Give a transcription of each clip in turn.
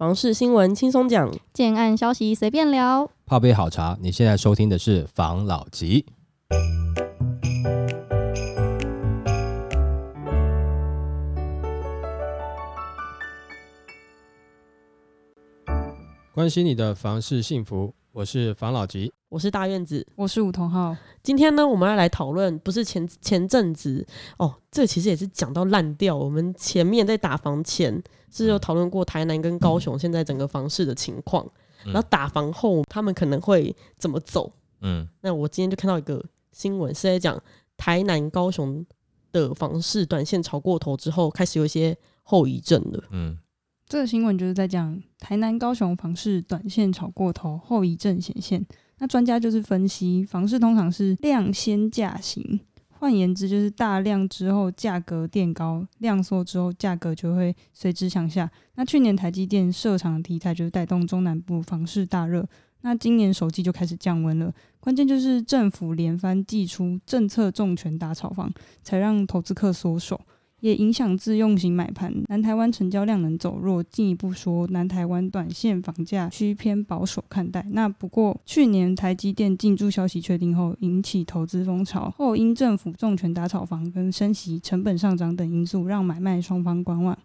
房事新闻轻松讲，建案消息随便聊。泡杯好茶，你现在收听的是房老吉。关心你的房事幸福，我是房老吉。我是大院子。我是梧桐浩。今天呢，我们要来讨论，不是前前阵子哦，这其实也是讲到烂掉。我们前面在打房前是有讨论过台南跟高雄现在整个房市的情况，然后打房后他们可能会怎么走。嗯，那我今天就看到一个新闻是在讲台南、高雄的房市短线炒过头之后，开始有一些后遗症了。嗯，这个新闻就是在讲台南、高雄房市短线炒过头，后遗症显现。那专家就是分析，房市通常是量先价行，换言之就是大量之后价格垫高，量缩之后价格就会随之向下。那去年台积电设厂的题材就是带动中南部房市大热，那今年首季就开始降温了。关键就是政府连番祭出政策重拳打炒房，才让投资客缩手。也影响自用型买盘，南台湾成交量能走弱。进一步说，南台湾短线房价需偏保守看待。那不过，去年台积电进驻消息确定后，引起投资风潮，后因政府重拳打炒房跟升息、成本上涨等因素，让买卖双方观望。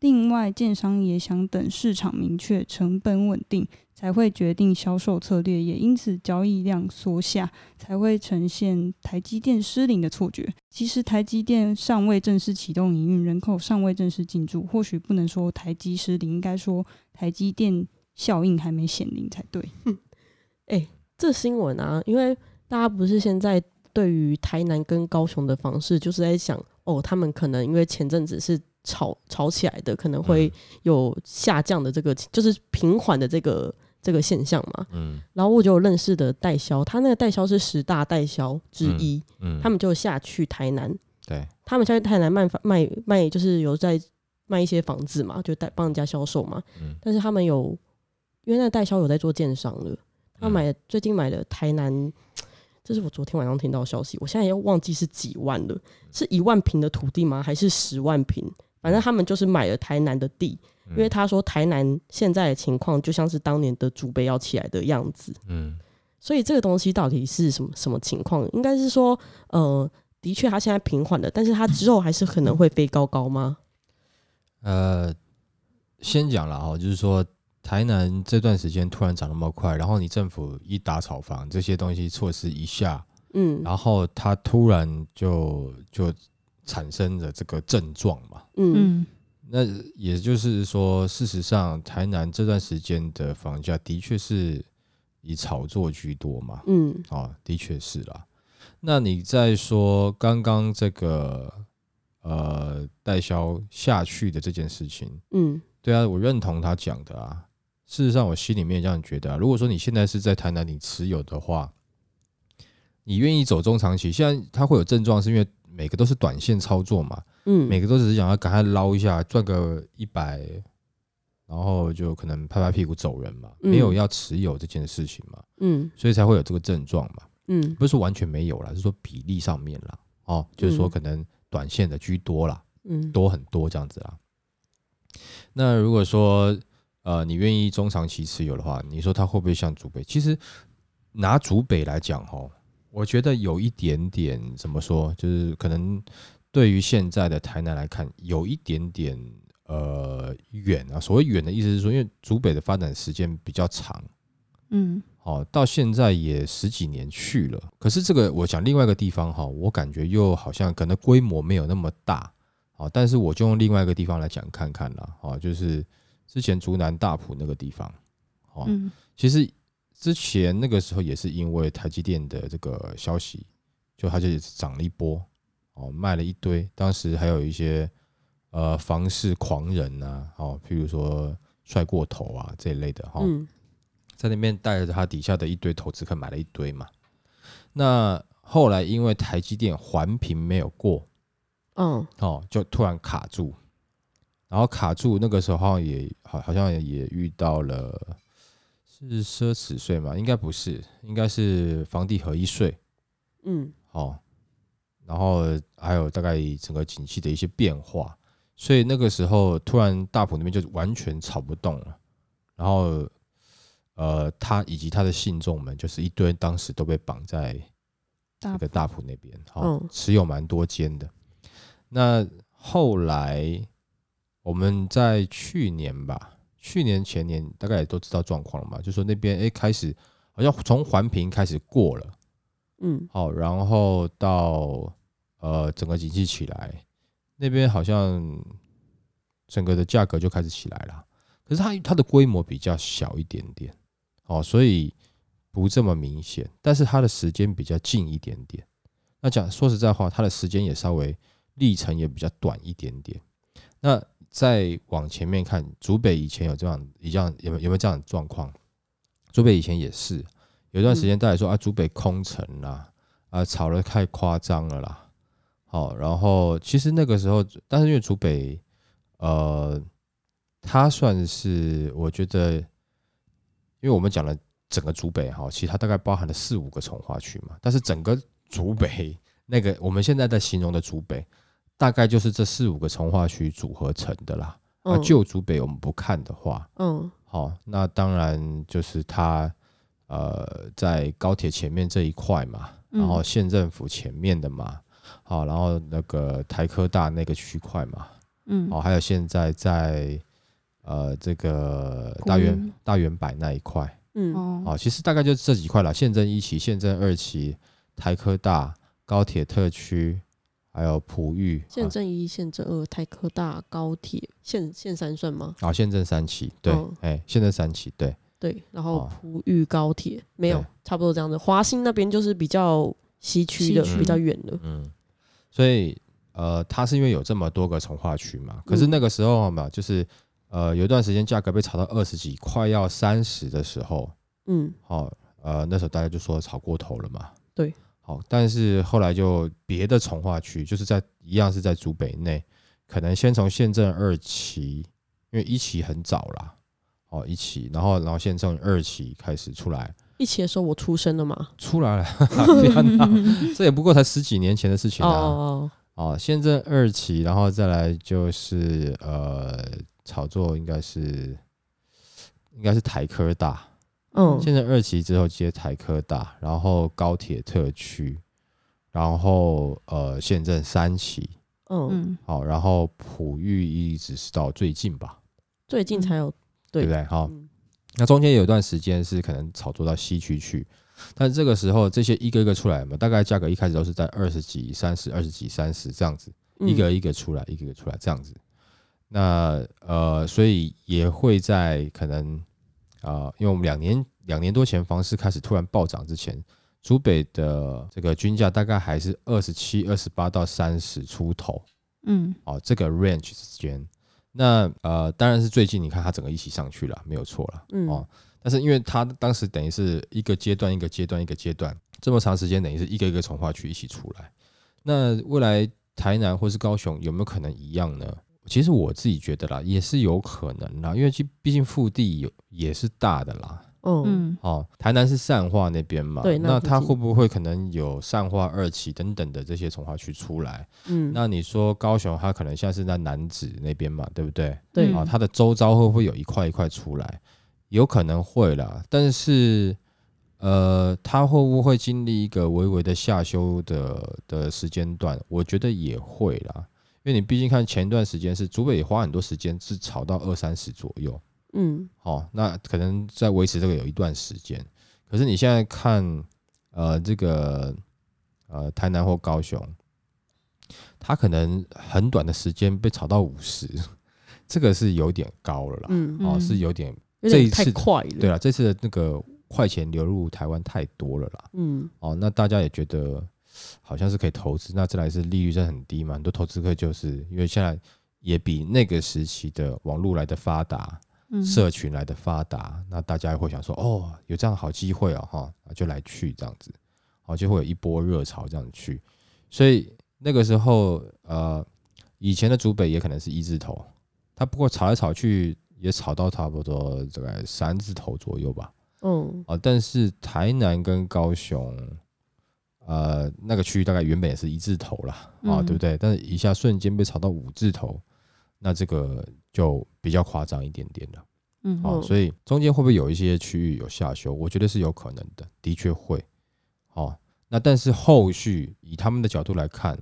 另外，建商也想等市场明确、成本稳定，才会决定销售策略，也因此交易量缩下，才会呈现台积电失灵的错觉。其实，台积电尚未正式启动营运，人口尚未正式进驻，或许不能说台积失灵，应该说台积电效应还没显灵才对。哎，这新闻啊，因为大家不是现在对于台南跟高雄的房市，就是在想，哦，他们可能因为前阵子是。炒炒起来的可能会有下降的这个，就是平缓的这个这个现象嘛。嗯，然后我就有认识的代销，他那个代销是十大代销之一，嗯，他们就下去台南，对，他们下去台南卖卖卖，就是有在卖一些房子嘛，就代帮人家销售嘛。嗯，但是他们有，因为那代销有在做建商了，他买最近买了台南。这是我昨天晚上听到消息，我现在要忘记是几万了，是一万平的土地吗？还是十万平？反正他们就是买了台南的地，因为他说台南现在的情况就像是当年的祖辈要起来的样子。嗯，所以这个东西到底是什么什么情况？应该是说，呃，的确他现在平缓了，但是他之后还是可能会飞高高吗？呃，先讲了哈，就是说台南这段时间突然涨那么快，然后你政府一打炒房这些东西措施一下，嗯，然后它突然就就。产生了这个症状嘛，嗯，那也就是说，事实上，台南这段时间的房价的确是以炒作居多嘛，嗯，啊，的确是啦。那你再说刚刚这个呃代销下去的这件事情，嗯，对啊，我认同他讲的啊。事实上，我心里面这样觉得啊。如果说你现在是在台南你持有的话，你愿意走中长期，现在它会有症状，是因为。每个都是短线操作嘛，嗯，每个都只是想要赶快捞一下，赚个一百，然后就可能拍拍屁股走人嘛，没有要持有这件事情嘛，嗯，所以才会有这个症状嘛，嗯，不是说完全没有了，是说比例上面啦，哦，就是说可能短线的居多啦，嗯，多很多这样子啦。那如果说呃你愿意中长期持有的话，你说它会不会像主北？其实拿主北来讲，哈。我觉得有一点点怎么说，就是可能对于现在的台南来看，有一点点呃远啊。所谓远的意思是说，因为竹北的发展时间比较长，嗯，好，到现在也十几年去了。可是这个我想另外一个地方哈，我感觉又好像可能规模没有那么大，好，但是我就用另外一个地方来讲看看啦，啊，就是之前竹南大埔那个地方，好，其实。之前那个时候也是因为台积电的这个消息，就它就涨了一波，哦，卖了一堆。当时还有一些呃房市狂人呐，哦，譬如说帅过头啊这一类的哈，在那边带着他底下的一堆投资客买了一堆嘛。那后来因为台积电环评没有过，嗯，哦，就突然卡住，然后卡住那个时候也好好像也遇到了。是奢侈税吗？应该不是，应该是房地合一税。嗯，好，然后还有大概整个景气的一些变化，所以那个时候突然大埔那边就完全吵不动了，然后呃，他以及他的信众们就是一堆，当时都被绑在那个大埔那边，好持有蛮多间的。那后来我们在去年吧，去年前年大概也都知道状况了嘛，就说那边哎开始好像从环评开始过了，嗯，好，然后到呃整个经济起来。那边好像整个的价格就开始起来了，可是它它的规模比较小一点点，哦，所以不这么明显，但是它的时间比较近一点点。那讲说实在话，它的时间也稍微历程也比较短一点点。那再往前面看，竹北以前有这样一样有有没有这样的状况？竹北以前也是有一段时间，大家说啊，竹北空城啦，啊，炒的太夸张了啦。好，然后其实那个时候，但是因为竹北，呃，它算是我觉得，因为我们讲了整个竹北哈，其实它大概包含了四五个从化区嘛，但是整个竹北那个我们现在在形容的竹北，大概就是这四五个从化区组合成的啦。啊，旧竹北我们不看的话，嗯，好，那当然就是它，呃，在高铁前面这一块嘛，然后县政府前面的嘛。好，然后那个台科大那个区块嘛，嗯，哦，还有现在在呃这个大圆大圆柏那一块，嗯，哦，其实大概就这几块了，县政一期、县政二期、台科大、高铁特区，还有普育。县政一、县政二、台科大、高铁、县县三算吗？啊，县政三期，对，哎，县政三期，对，对，然后普玉高铁没有，差不多这样子。华兴那边就是比较西区的，比较远的，嗯。所以，呃，它是因为有这么多个从化区嘛，可是那个时候嘛，就是呃，有一段时间价格被炒到二十几，快要三十的时候，嗯，好，呃，那时候大家就说炒过头了嘛，对，好，但是后来就别的从化区，就是在一样是在主北内，可能先从县政二期，因为一期很早啦，哦，一期，然后然后现在从二期开始出来。一起的时候我出生了嘛？出来了，这也不过才十几年前的事情啊。哦哦，县政二期，然后再来就是呃，炒作应该是应该是台科大。嗯，县政二期之后接台科大，然后高铁特区，然后呃县政三期。嗯，好，然后普育一直是到最近吧？最近才有，对不对？好。那中间有一段时间是可能炒作到西区去，但这个时候这些一个一个出来嘛，大概价格一开始都是在二十几、三十、二十几、三十这样子，一个一个出来，一个一个出来这样子。那呃，所以也会在可能啊，因为我们两年两年多前房市开始突然暴涨之前，竹北的这个均价大概还是二十七、二十八到三十出头，嗯，哦，这个 range 之间。那呃，当然是最近你看它整个一起上去了，没有错了，嗯哦。但是因为它当时等于是一个阶段一个阶段一个阶段这么长时间，等于是一个一个从化区一起出来。那未来台南或是高雄有没有可能一样呢？其实我自己觉得啦，也是有可能啦，因为毕竟腹地有也是大的啦。嗯，哦，台南是善化那边嘛，对，那它会不会可能有善化二期等等的这些从化区出来？嗯，那你说高雄它可能现在是在南子那边嘛，对不对？对，啊，它的周遭会不会有一块一块出来？有可能会啦，但是呃，它会不会经历一个微微的下修的的时间段？我觉得也会啦，因为你毕竟看前一段时间是竹北花很多时间是炒到二三十左右。嗯，好，那可能在维持这个有一段时间，可是你现在看，呃，这个呃台南或高雄，它可能很短的时间被炒到五十，这个是有点高了啦，嗯，哦，是有点这一次快了，对啊，这次的那个快钱流入台湾太多了啦，嗯，哦，那大家也觉得好像是可以投资，那再来是利率真的很低嘛，很多投资客就是因为现在也比那个时期的网络来的发达。社群来的发达，那大家会想说，哦，有这样好机会哦，哈，就来去这样子，好，就会有一波热潮这样去。所以那个时候，呃，以前的竹北也可能是一字头，它不过炒来炒去也炒到差不多大概三字头左右吧。嗯，啊，但是台南跟高雄，呃，那个区域大概原本也是一字头啦，啊，对不对？但是一下瞬间被炒到五字头。那这个就比较夸张一点点了。嗯，哦，所以中间会不会有一些区域有下修？我觉得是有可能的，的确会。哦，那但是后续以他们的角度来看，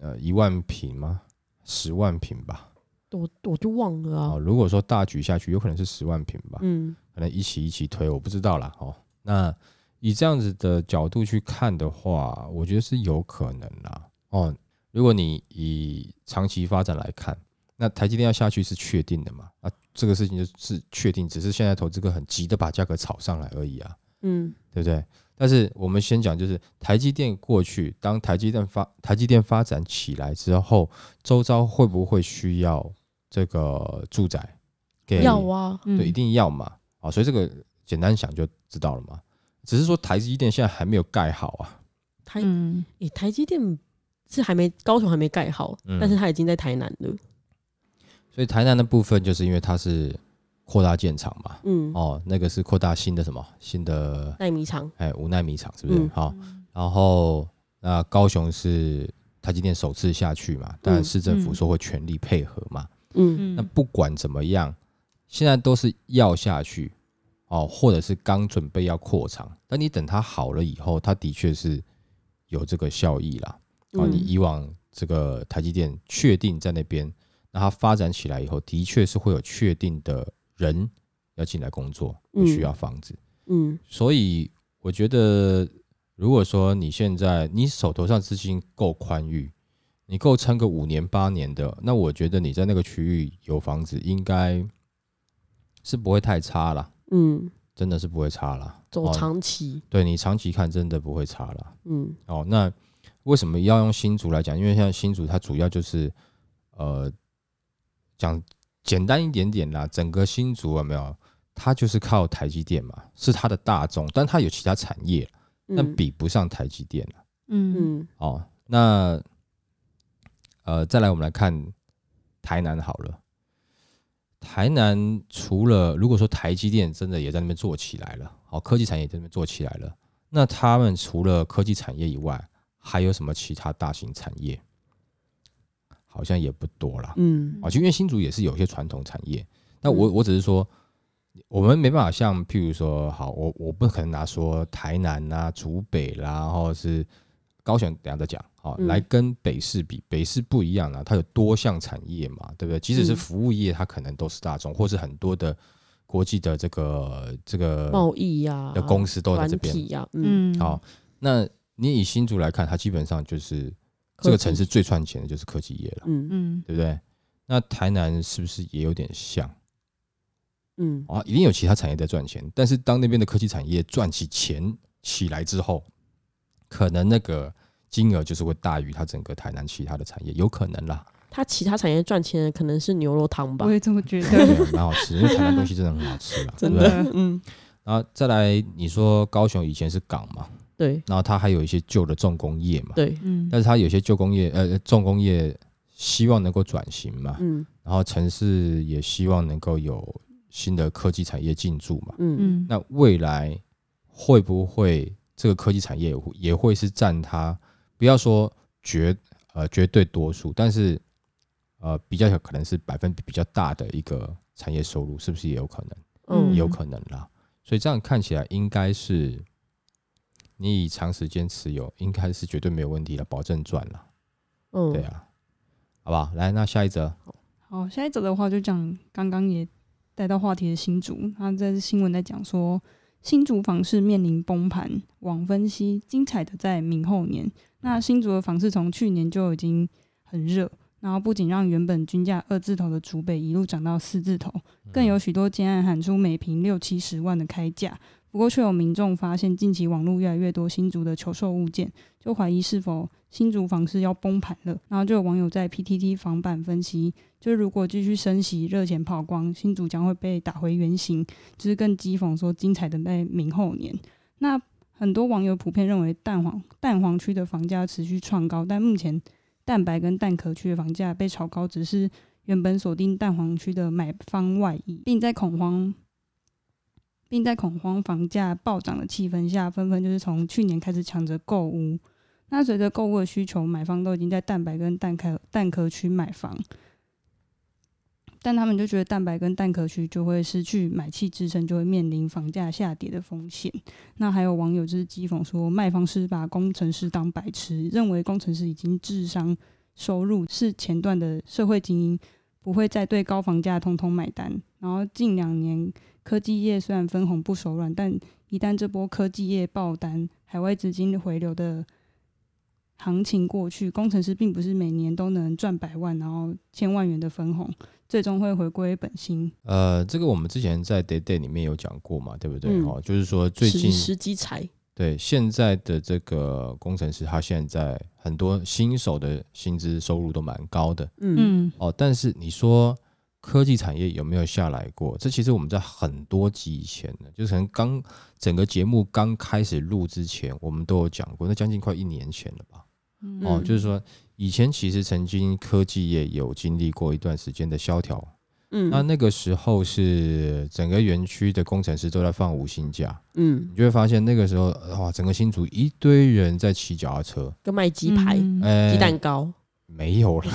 呃，一万平吗？十万平吧？我我就忘了啊。如果说大举下去，有可能是十万平吧？嗯，可能一起一起推，我不知道啦。哦，那以这样子的角度去看的话，我觉得是有可能啦。哦，如果你以长期发展来看。那台积电要下去是确定的嘛？啊，这个事情就是确定，只是现在投资客很急的把价格炒上来而已啊，嗯，对不对？但是我们先讲，就是台积电过去，当台积电发台积电发展起来之后，周遭会不会需要这个住宅？要啊，对，一定要嘛，啊，所以这个简单想就知道了嘛。只是说台积电现在还没有盖好啊，台，诶，台积电是还没高雄还没盖好，但是它已经在台南了。所以台南的部分就是因为它是扩大建厂嘛，嗯，哦，那个是扩大新的什么新的纳米厂，哎，五纳米厂是不是？好，然后那高雄是台积电首次下去嘛，但市政府说会全力配合嘛，嗯，那不管怎么样，现在都是要下去哦，或者是刚准备要扩厂，但你等它好了以后，它的确是有这个效益啦，哦，你以往这个台积电确定在那边。那它发展起来以后，的确是会有确定的人要进来工作，需要房子。嗯，所以我觉得，如果说你现在你手头上资金够宽裕，你够撑个五年八年的，那我觉得你在那个区域有房子，应该是不会太差了。嗯，真的是不会差了。走长期，对你长期看，真的不会差了。嗯，哦，那为什么要用新竹来讲？因为像新竹，它主要就是呃。讲简单一点点啦，整个新竹有没有？它就是靠台积电嘛，是它的大众，但它有其他产业，但比不上台积电了。嗯嗯。哦，那呃，再来我们来看台南好了。台南除了如果说台积电真的也在那边做起来了，好，科技产业在那边做起来了，那他们除了科技产业以外，还有什么其他大型产业？好像也不多了，嗯，啊，就因为新竹也是有些传统产业，那我我只是说，我们没办法像譬如说，好，我我不可能拿说台南啊、竹北啦，或者是高雄，等下再讲，好，来跟北市比，北市不一样啊，它有多项产业嘛，对不对？即使是服务业，它可能都是大众，或是很多的国际的这个这个贸易呀的公司都在这边，嗯，好，那你以新竹来看，它基本上就是。这个城市最赚钱的就是科技业了，嗯嗯，对不对？那台南是不是也有点像？嗯啊，一定有其他产业在赚钱，但是当那边的科技产业赚起钱起来之后，可能那个金额就是会大于它整个台南其他的产业，有可能啦。它其他产业赚钱的可能是牛肉汤吧？我也这么觉得，蛮好吃，因为台南东西真的很好吃啦，真的。嗯，然后再来，你说高雄以前是港嘛？对，然后它还有一些旧的重工业嘛，对，嗯，但是它有些旧工业，呃，重工业希望能够转型嘛，嗯，然后城市也希望能够有新的科技产业进驻嘛，嗯。嗯，那未来会不会这个科技产业也会是占它，不要说绝呃绝对多数，但是呃比较有可能是百分比比较大的一个产业收入，是不是也有可能？嗯，有可能啦，所以这样看起来应该是。你以长时间持有，应该是绝对没有问题的，保证赚了。嗯，对啊，好不好？来，那下一则。好，下一则的话就讲刚刚也带到话题的新竹，他在新闻在讲说新竹房市面临崩盘，网分析精彩的在明后年。那新竹的房市从去年就已经很热，然后不仅让原本均价二字头的竹北一路涨到四字头，更有许多建案喊出每平六七十万的开价。不过，却有民众发现近期网络越来越多新竹的求售物件，就怀疑是否新竹房市要崩盘了。然后就有网友在 PTT 房版分析，就如果继续升息，热钱跑光，新竹将会被打回原形，就是更讥讽说精彩的在明后年。那很多网友普遍认为蛋黄蛋黄区的房价持续创高，但目前蛋白跟蛋壳区的房价被炒高，只是原本锁定蛋黄区的买方外溢，并在恐慌。并在恐慌房价暴涨的气氛下，纷纷就是从去年开始抢着购屋。那随着购物的需求，买方都已经在蛋白跟蛋壳蛋壳区买房。但他们就觉得蛋白跟蛋壳区就会失去买气支撑，就会面临房价下跌的风险。那还有网友就是讥讽说，卖方是把工程师当白痴，认为工程师已经智商收入是前段的社会精英，不会再对高房价通通买单。然后近两年科技业虽然分红不手软，但一旦这波科技业爆单，海外资金回流的。行情过去，工程师并不是每年都能赚百万，然后千万元的分红，最终会回归本心。呃，这个我们之前在 Day Day 里面有讲过嘛，对不对？哦，就是说最近时机财对现在的这个工程师，他现在很多新手的薪资收入都蛮高的。嗯哦，但是你说科技产业有没有下来过？这其实我们在很多集以前呢，就是可能刚整个节目刚开始录之前，我们都有讲过，那将近快一年前了吧。哦，就是说，以前其实曾经科技业有经历过一段时间的萧条，嗯，那那个时候是整个园区的工程师都在放五星假，嗯，你就会发现那个时候哇，整个新竹一堆人在骑脚踏车，跟卖鸡排、鸡蛋糕。没有了，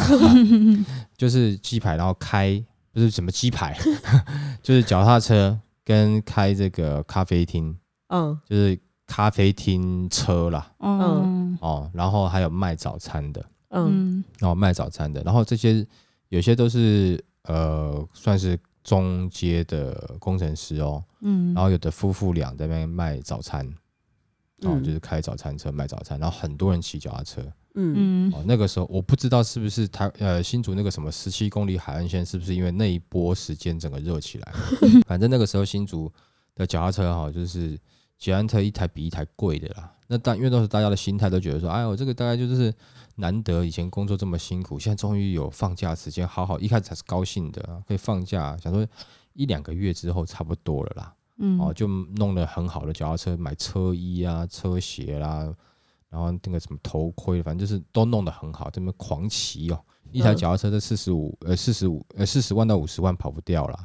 就是鸡排，然后开不是什么鸡排，就是脚踏车跟开这个咖啡厅，嗯，就是。咖啡厅车啦，嗯。哦，然后还有卖早餐的，嗯，哦卖早餐的，然后这些有些都是呃算是中阶的工程师哦，嗯，然后有的夫妇俩在那边卖早餐，哦就是开早餐车卖早餐，然后很多人骑脚踏车，嗯。哦那个时候我不知道是不是台呃新竹那个什么十七公里海岸线是不是因为那一波时间整个热起来，反正那个时候新竹的脚踏车哈就是。捷安特一台比一台贵的啦，那但因为当时大家的心态都觉得说，哎，我这个大概就是难得以前工作这么辛苦，现在终于有放假时间，好好一开始还是高兴的，可以放假，想说一两个月之后差不多了啦，嗯，哦，就弄了很好的脚踏车，买车衣啊、车鞋啦，然后那个什么头盔，反正就是都弄得很好，这么狂骑哦，一台脚踏车在四十五呃四十五呃四十万到五十万跑不掉了。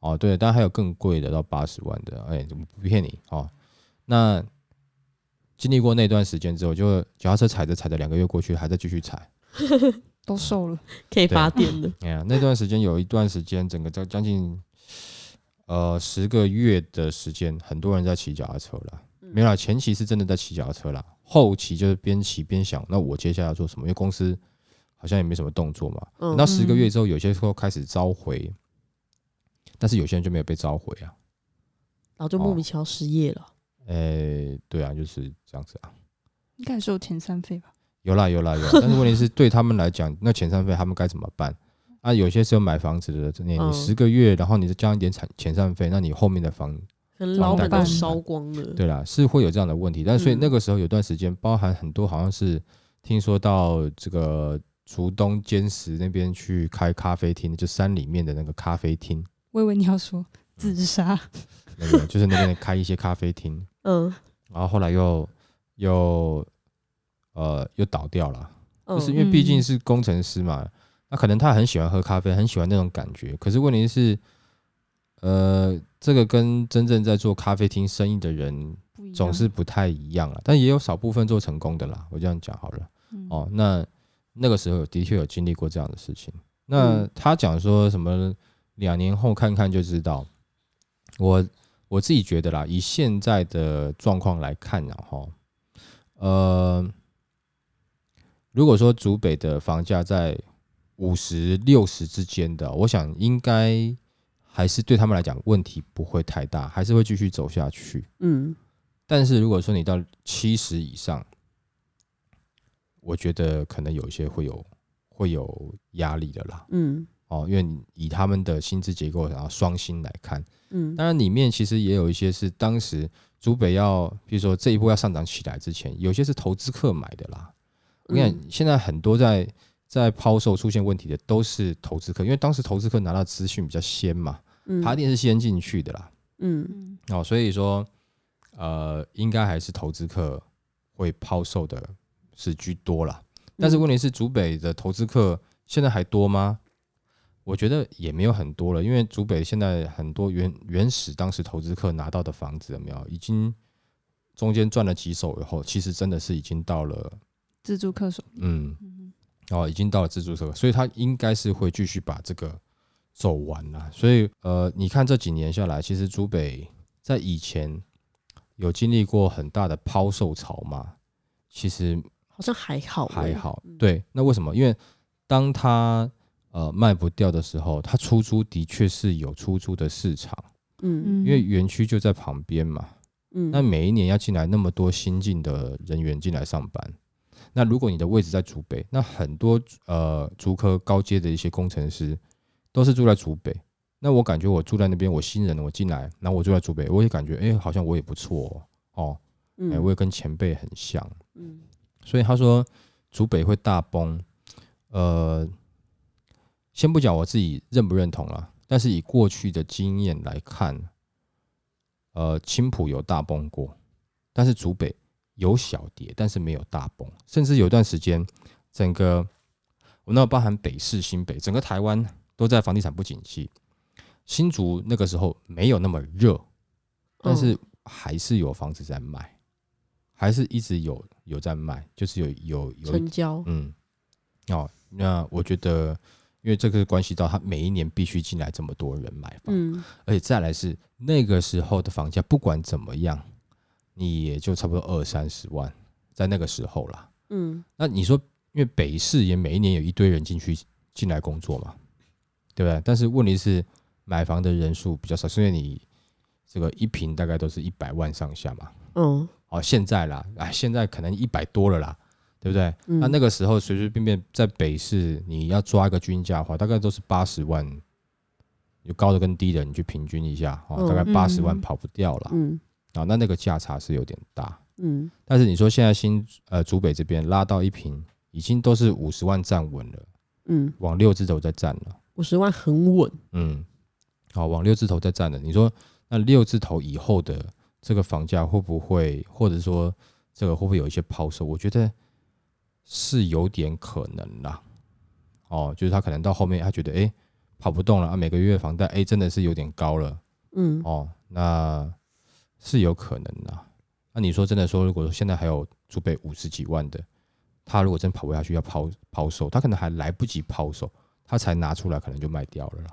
哦，对，当然还有更贵的，到八十万的，哎，不骗你哦。那经历过那段时间之后，就脚踏车踩着踩着，两个月过去，还在继续踩，都瘦了，可以发电了。哎呀，那段时间有一段时间，整个在将近呃十个月的时间，很多人在骑脚踏车了。没有，前期是真的在骑脚踏车了，后期就是边骑边想，那我接下来要做什么？因为公司好像也没什么动作嘛。等到十个月之后，有些时候开始召回。但是有些人就没有被召回啊，然后就莫名其妙失业了。诶，对啊，就是这样子啊。应该是有遣散费吧？有啦有啦有，但是问题是对他们来讲，那遣散费他们该怎么办？啊，有些时候买房子的，你你十个月，然后你再加一点产遣散费，那你后面的房老板都烧光了。对啦，是会有这样的问题。但所以那个时候有段时间，包含很多好像是听说到这个竹东坚石那边去开咖啡厅，就山里面的那个咖啡厅。我以为你要说自杀，没有，就是那边开一些咖啡厅，嗯，然后后来又又呃又倒掉了，就是因为毕竟是工程师嘛，那可能他很喜欢喝咖啡，很喜欢那种感觉，可是问题是，呃，这个跟真正在做咖啡厅生意的人总是不太一样了，但也有少部分做成功的啦，我这样讲好了，哦，那那个时候的确有经历过这样的事情，那他讲说什么？两年后看看就知道，我我自己觉得啦，以现在的状况来看，然后，呃，如果说竹北的房价在五十六十之间的，我想应该还是对他们来讲问题不会太大，还是会继续走下去。嗯，但是如果说你到七十以上，我觉得可能有一些会有会有压力的啦。嗯。哦，因为以他们的薪资结构，然后双薪来看，嗯，当然里面其实也有一些是当时竹北要，比如说这一波要上涨起来之前，有些是投资客买的啦。我跟你讲，现在很多在在抛售出现问题的都是投资客，因为当时投资客拿到资讯比较先嘛，他一定是先进去的啦，嗯，哦，所以说，呃，应该还是投资客会抛售的是居多啦。但是问题是，竹北的投资客现在还多吗？我觉得也没有很多了，因为竹北现在很多原原始当时投资客拿到的房子有没有，已经中间赚了几手以后，其实真的是已经到了自助客手，嗯，哦，已经到了自助客，所以他应该是会继续把这个走完了。所以呃，你看这几年下来，其实竹北在以前有经历过很大的抛售潮嘛，其实好像还好，还好。对，那为什么？因为当它呃卖不掉的时候，它出租的确是有出租的市场。嗯，因为园区就在旁边嘛。嗯，那每一年要进来那么多新进的人员进来上班，那如果你的位置在竹北，那很多呃竹科高阶的一些工程师都是住在竹北。那我感觉我住在那边，我新人我进来，然后我住在竹北，我也感觉哎，好像我也不错哦，哎，我也跟前辈很像。嗯，所以他说竹北会大崩，呃，先不讲我自己认不认同了，但是以过去的经验来看。呃，青浦有大崩过，但是竹北有小跌，但是没有大崩，甚至有段时间，整个我那包含北市、新北，整个台湾都在房地产不景气。新竹那个时候没有那么热，但是还是有房子在卖，还是一直有有在卖，就是有有有成交。嗯，哦，那我觉得。因为这个关系到他每一年必须进来这么多人买房，嗯，而且再来是那个时候的房价，不管怎么样，你也就差不多二三十万，在那个时候啦，嗯，那你说，因为北市也每一年有一堆人进去进来工作嘛，对不对？但是问题是买房的人数比较少，所以你这个一平大概都是一百万上下嘛，嗯，哦，现在啦，哎，现在可能一百多了啦。对不对？那那个时候随随便便在北市，你要抓一个均价的话，大概都是八十万，有高的跟低的，你去平均一下，哦，大概八十万跑不掉了。嗯，啊，那那个价差是有点大。嗯，但是你说现在新呃竹北这边拉到一平，已经都是五十万站稳了。嗯，往六字头在站了。五十万很稳。嗯，好，往六字头在站的。你说那六字头以后的这个房价会不会，或者说这个会不会有一些抛售？我觉得。是有点可能啦，哦，就是他可能到后面他觉得哎跑不动了啊，每个月房贷哎真的是有点高了，嗯，哦，那是有可能的。那你说真的说，如果说现在还有储备五十几万的，他如果真跑不下去要抛抛售，他可能还来不及抛售，他才拿出来可能就卖掉了，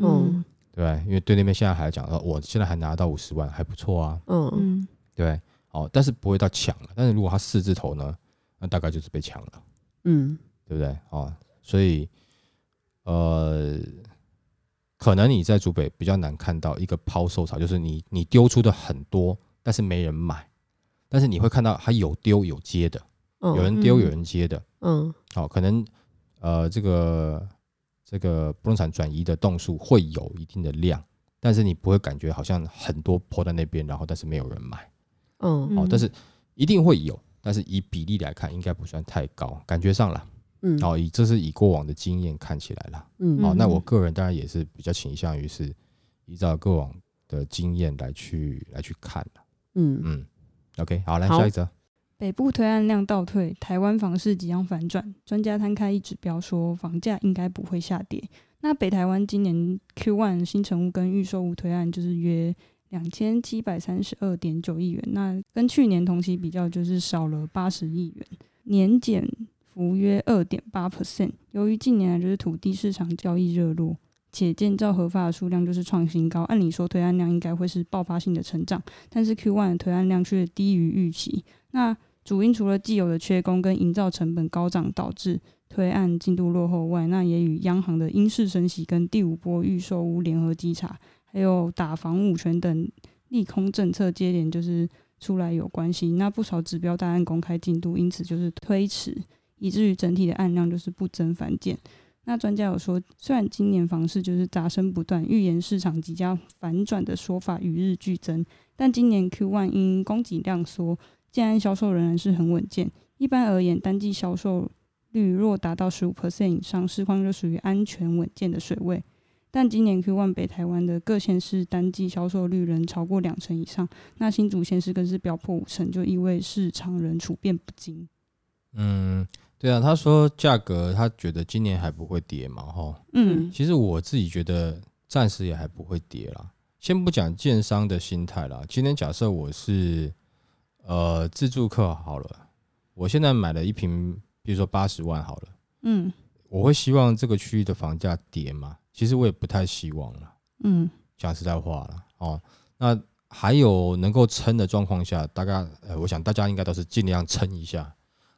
嗯，对因为对那边现在还讲说，我现在还拿到五十万，还不错啊，嗯。嗯，对，哦，但是不会到抢了，但是如果他四字头呢？那大概就是被抢了，嗯，对不对？哦，所以，呃，可能你在主北比较难看到一个抛售潮，就是你你丢出的很多，但是没人买，但是你会看到还有丢有接的，有人丢有人接的，嗯，好，可能呃这个这个不动产转移的动数会有一定的量，但是你不会感觉好像很多抛在那边，然后但是没有人买，嗯，好，但是一定会有。但是以比例来看，应该不算太高，感觉上了，嗯，哦，以这是以过往的经验看起来了，嗯，哦，那我个人当然也是比较倾向于是依照过往的经验来去来去看的，嗯。嗯，OK，好，来下一则，北部推案量倒退，台湾房市即将反转，专家摊开一指标说房价应该不会下跌。那北台湾今年 Q one 新成屋跟预售屋推案就是约。两千七百三十二点九亿元，那跟去年同期比较就是少了八十亿元，年减幅约二点八 percent。由于近年来就是土地市场交易热络，且建造合法的数量就是创新高，按理说推案量应该会是爆发性的成长，但是 Q one 的推案量却低于预期。那主因除了既有的缺工跟营造成本高涨导致推案进度落后外，那也与央行的因势升息跟第五波预售屋联合稽查。还有打房五权等利空政策接连就是出来有关系，那不少指标大案公开进度因此就是推迟，以至于整体的案量就是不增反减。那专家有说，虽然今年房市就是杂声不断，预言市场即将反转的说法与日俱增，但今年 Q one 因供给量缩，建安销售仍然是很稳健。一般而言，单季销售率若达到十五 percent 以上，市况就属于安全稳健的水位。但今年 Q one 北台湾的各县市单季销售率仍超过两成以上，那新竹县市更是飙破五成，就意味市场仍处变不惊。嗯，对啊，他说价格他觉得今年还不会跌嘛，哈，嗯，其实我自己觉得暂时也还不会跌啦。先不讲建商的心态啦，今天假设我是呃自住客好了，我现在买了一瓶，比如说八十万好了，嗯，我会希望这个区域的房价跌吗？其实我也不太希望了。嗯，讲实在话了哦。那还有能够撑的状况下，大概呃，我想大家应该都是尽量撑一下，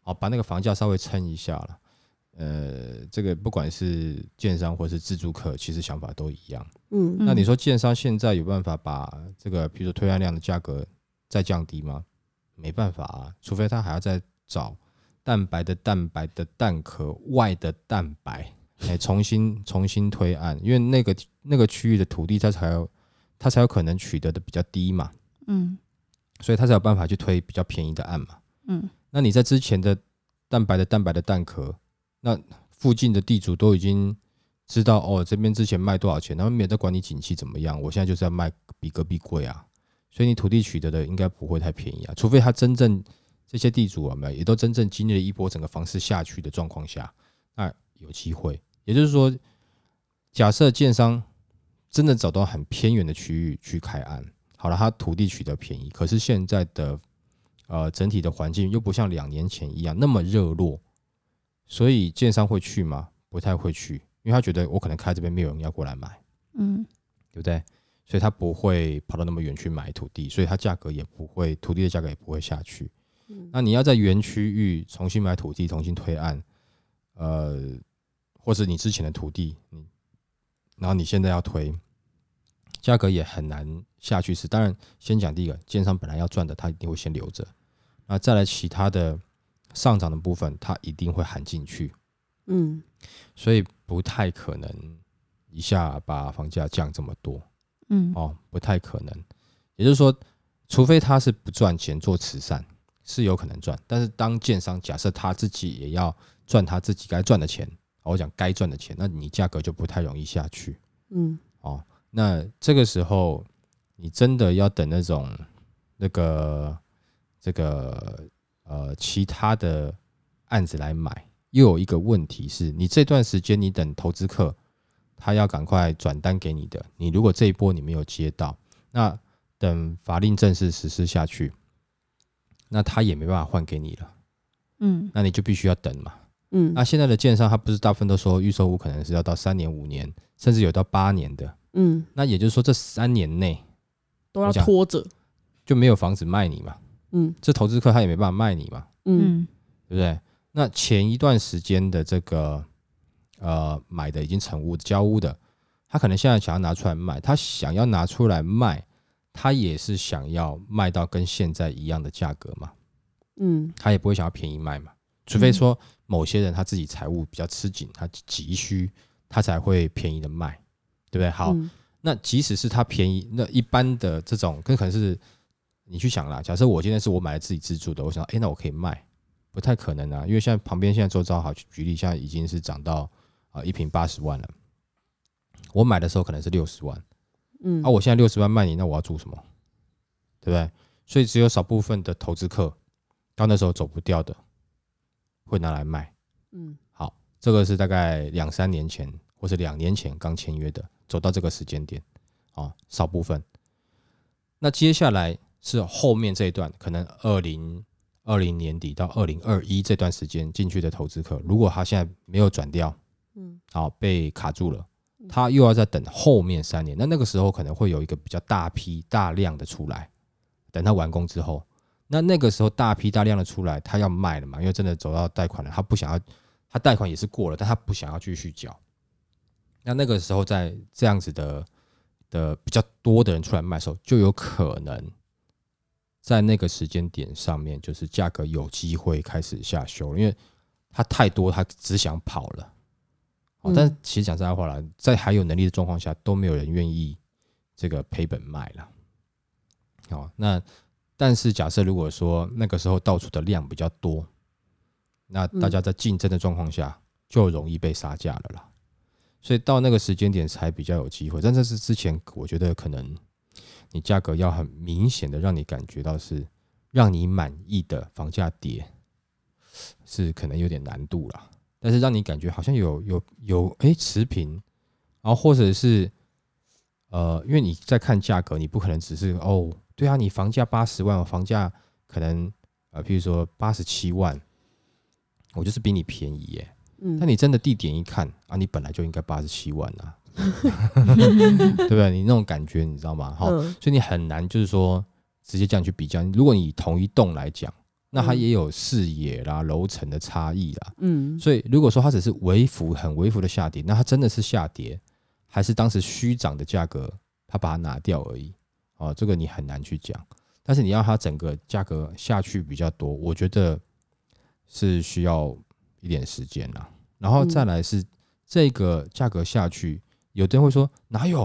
哦，把那个房价稍微撑一下了。呃，这个不管是建商或是自住客，其实想法都一样。嗯，那你说建商现在有办法把这个，比如说推案量的价格再降低吗？没办法啊，除非他还要再找蛋白的蛋白的蛋壳外的蛋白，哎，重新重新推案，因为那个那个区域的土地它才有它才有可能取得的比较低嘛。嗯，所以他才有办法去推比较便宜的案嘛。嗯，那你在之前的蛋白的蛋白的蛋壳。那附近的地主都已经知道哦，这边之前卖多少钱，他们没在管你景气怎么样。我现在就是要卖比隔壁贵啊，所以你土地取得的应该不会太便宜啊，除非他真正这些地主啊，没也都真正经历了一波整个房市下去的状况下，那有机会。也就是说，假设建商真的找到很偏远的区域去开案，好了，他土地取得便宜，可是现在的呃整体的环境又不像两年前一样那么热络。所以建商会去吗？不太会去，因为他觉得我可能开这边没有人要过来买，嗯，对不对？所以他不会跑到那么远去买土地，所以它价格也不会，土地的价格也不会下去。那你要在原区域重新买土地，重新推案，呃，或是你之前的土地，嗯，然后你现在要推，价格也很难下去。是当然，先讲第一个，建商本来要赚的，他一定会先留着，那再来其他的。上涨的部分，他一定会含进去，嗯，所以不太可能一下把房价降这么多，嗯，哦，不太可能。也就是说，除非他是不赚钱做慈善，是有可能赚。但是当建商假设他自己也要赚他自己该赚的钱，我讲该赚的钱，那你价格就不太容易下去，嗯，哦，那这个时候你真的要等那种那个这个。呃，其他的案子来买，又有一个问题是，你这段时间你等投资客，他要赶快转单给你的，你如果这一波你没有接到，那等法令正式实施下去，那他也没办法换给你了，嗯，那你就必须要等嘛，嗯，那现在的建商他不是大部分都说预售屋可能是要到三年、五年，甚至有到八年的，嗯，那也就是说这三年内都要拖着，就没有房子卖你嘛。嗯，这投资客他也没办法卖你嘛，嗯，对不对？那前一段时间的这个呃买的已经成屋交屋的，他可能现在想要拿出来卖，他想要拿出来卖，他也是想要卖到跟现在一样的价格嘛，嗯，他也不会想要便宜卖嘛，除非说某些人他自己财务比较吃紧，他急需他才会便宜的卖，对不对？好，那即使是它便宜，那一般的这种更可能是。你去想啦，假设我今天是我买了自己自住的，我想，哎，那我可以卖，不太可能啊，因为现在旁边现在周遭好举例，现在已经是涨到啊一平八十万了，我买的时候可能是六十万，嗯，啊，我现在六十万卖你，那我要住什么？对不对？所以只有少部分的投资客，到那时候走不掉的，会拿来卖，嗯，好，这个是大概两三年前或是两年前刚签约的，走到这个时间点，啊，少部分，那接下来。是后面这一段，可能二零二零年底到二零二一这段时间进去的投资客，如果他现在没有转掉，嗯，好被卡住了，他又要再等后面三年，那那个时候可能会有一个比较大批大量的出来，等他完工之后，那那个时候大批大量的出来，他要卖了嘛？因为真的走到贷款了，他不想要，他贷款也是过了，但他不想要继续缴，那那个时候在这样子的的比较多的人出来卖的时候，就有可能。在那个时间点上面，就是价格有机会开始下修，因为他太多，他只想跑了。哦，但其实讲实在话了，在还有能力的状况下，都没有人愿意这个赔本卖了。好，那但是假设如果说那个时候到处的量比较多，那大家在竞争的状况下，就容易被杀价了啦。所以到那个时间点才比较有机会，但这是之前我觉得可能。你价格要很明显的让你感觉到是让你满意的房价跌，是可能有点难度了。但是让你感觉好像有有有哎持平，然后或者是呃，因为你在看价格，你不可能只是哦，对啊，你房价八十万，我房价可能呃，譬如说八十七万，我就是比你便宜耶。嗯。那你真的地点一看啊，你本来就应该八十七万啊，对不对？你那种感觉你知道吗？好，所以你很难就是说直接这样去比较。如果你同一栋来讲，那它也有视野啦、楼层的差异啦。嗯，所以如果说它只是微幅、很微幅的下跌，那它真的是下跌，还是当时虚涨的价格，它把它拿掉而已？哦，这个你很难去讲。但是你要它整个价格下去比较多，我觉得是需要一点时间啦。然后再来是这个价格下去，有的人会说哪有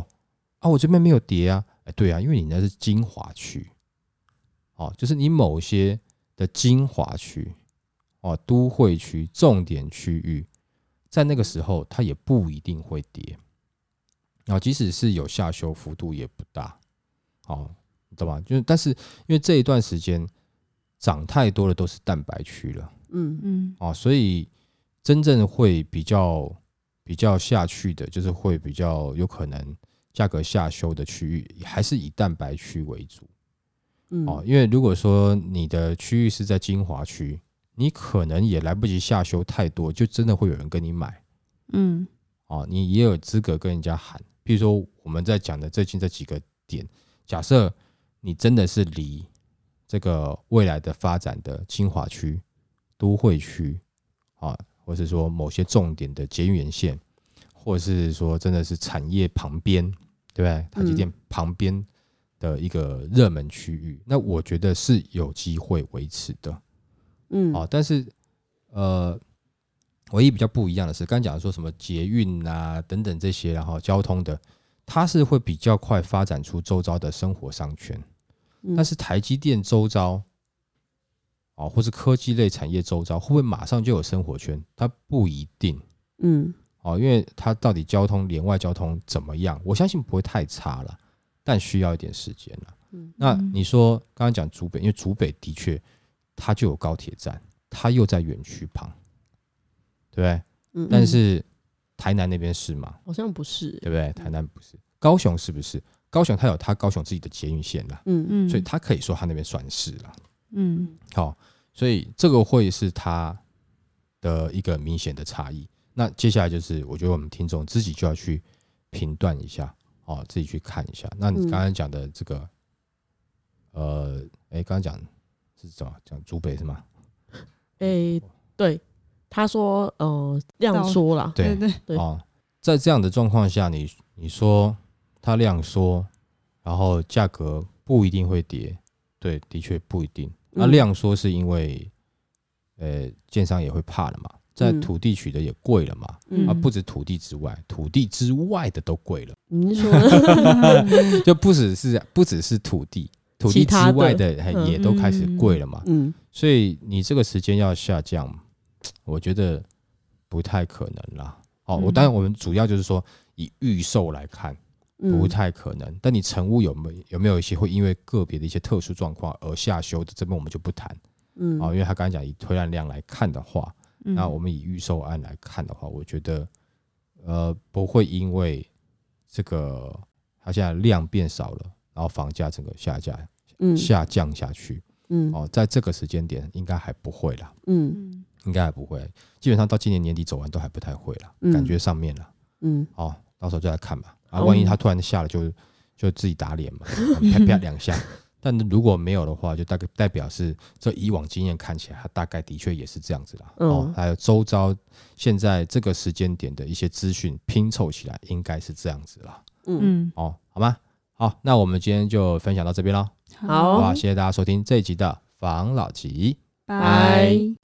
啊？我这边没有跌啊！哎，对啊，因为你那是精华区，哦，就是你某些的精华区，哦，都会区重点区域，在那个时候它也不一定会跌，然后即使是有下修幅度也不大，哦。懂吗？就是，但是因为这一段时间涨太多的都是蛋白区了，嗯。嗯，啊，所以真正会比较比较下去的，就是会比较有可能价格下修的区域，还是以蛋白区为主，嗯，哦，因为如果说你的区域是在精华区，你可能也来不及下修太多，就真的会有人跟你买，嗯，哦，你也有资格跟人家喊，比如说我们在讲的最近这几个点，假设。你真的是离这个未来的发展的精华区、都会区啊，或是说某些重点的捷运沿线，或者是说真的是产业旁边，对不对？台积电旁边的一个热门区域，那我觉得是有机会维持的。嗯，啊，但是呃，唯一比较不一样的是，刚讲说什么捷运啊等等这些，然后交通的，它是会比较快发展出周遭的生活商圈。但是台积电周遭，哦，或是科技类产业周遭，会不会马上就有生活圈？它不一定，嗯，哦，因为它到底交通连外交通怎么样？我相信不会太差了，但需要一点时间了。嗯，那你说刚刚讲竹北，因为竹北的确它就有高铁站，它又在园区旁，对不对？嗯，但是台南那边是吗？好像不是，对不对？台南不是，高雄是不是？高雄它有它高雄自己的捷运线啦，嗯嗯，所以它可以说它那边算是了，嗯，好，所以这个会是它的一个明显的差异。那接下来就是我觉得我们听众自己就要去评断一下，哦，自己去看一下。那你刚刚讲的这个，呃，哎，刚刚讲是什么？讲竹北是吗？哎，对，他说，呃，量缩了，对对对，哦，在这样的状况下，你你说。它量缩，然后价格不一定会跌，对，的确不一定。那量缩是因为，呃，建商也会怕了嘛，在土地取得也贵了嘛，啊，不止土地之外，土地之外的都贵了。你说，就不只是不只是土地，土地之外的也都开始贵了嘛。嗯，所以你这个时间要下降，我觉得不太可能啦。哦，我当然我们主要就是说以预售来看。不太可能，但你成屋有没有有没有一些会因为个别的一些特殊状况而下修的？这边我们就不谈，嗯，啊，因为他刚才讲以推案量来看的话，那我们以预售案来看的话，我觉得呃不会因为这个它现在量变少了，然后房价整个下降，嗯，下降下去，嗯，哦，在这个时间点应该还不会啦，嗯，应该还不会，基本上到今年年底走完都还不太会了，感觉上面了，嗯，哦，到时候就来看吧。啊，万一他突然下了，就就自己打脸嘛，啪啪两下。但如果没有的话，就大概代表是这以往经验看起来，他大概的确也是这样子啦。哦，还有周遭现在这个时间点的一些资讯拼凑起来，应该是这样子啦。嗯，哦，好吗？好，那我们今天就分享到这边喽。好，谢谢大家收听这一集的防老集，拜。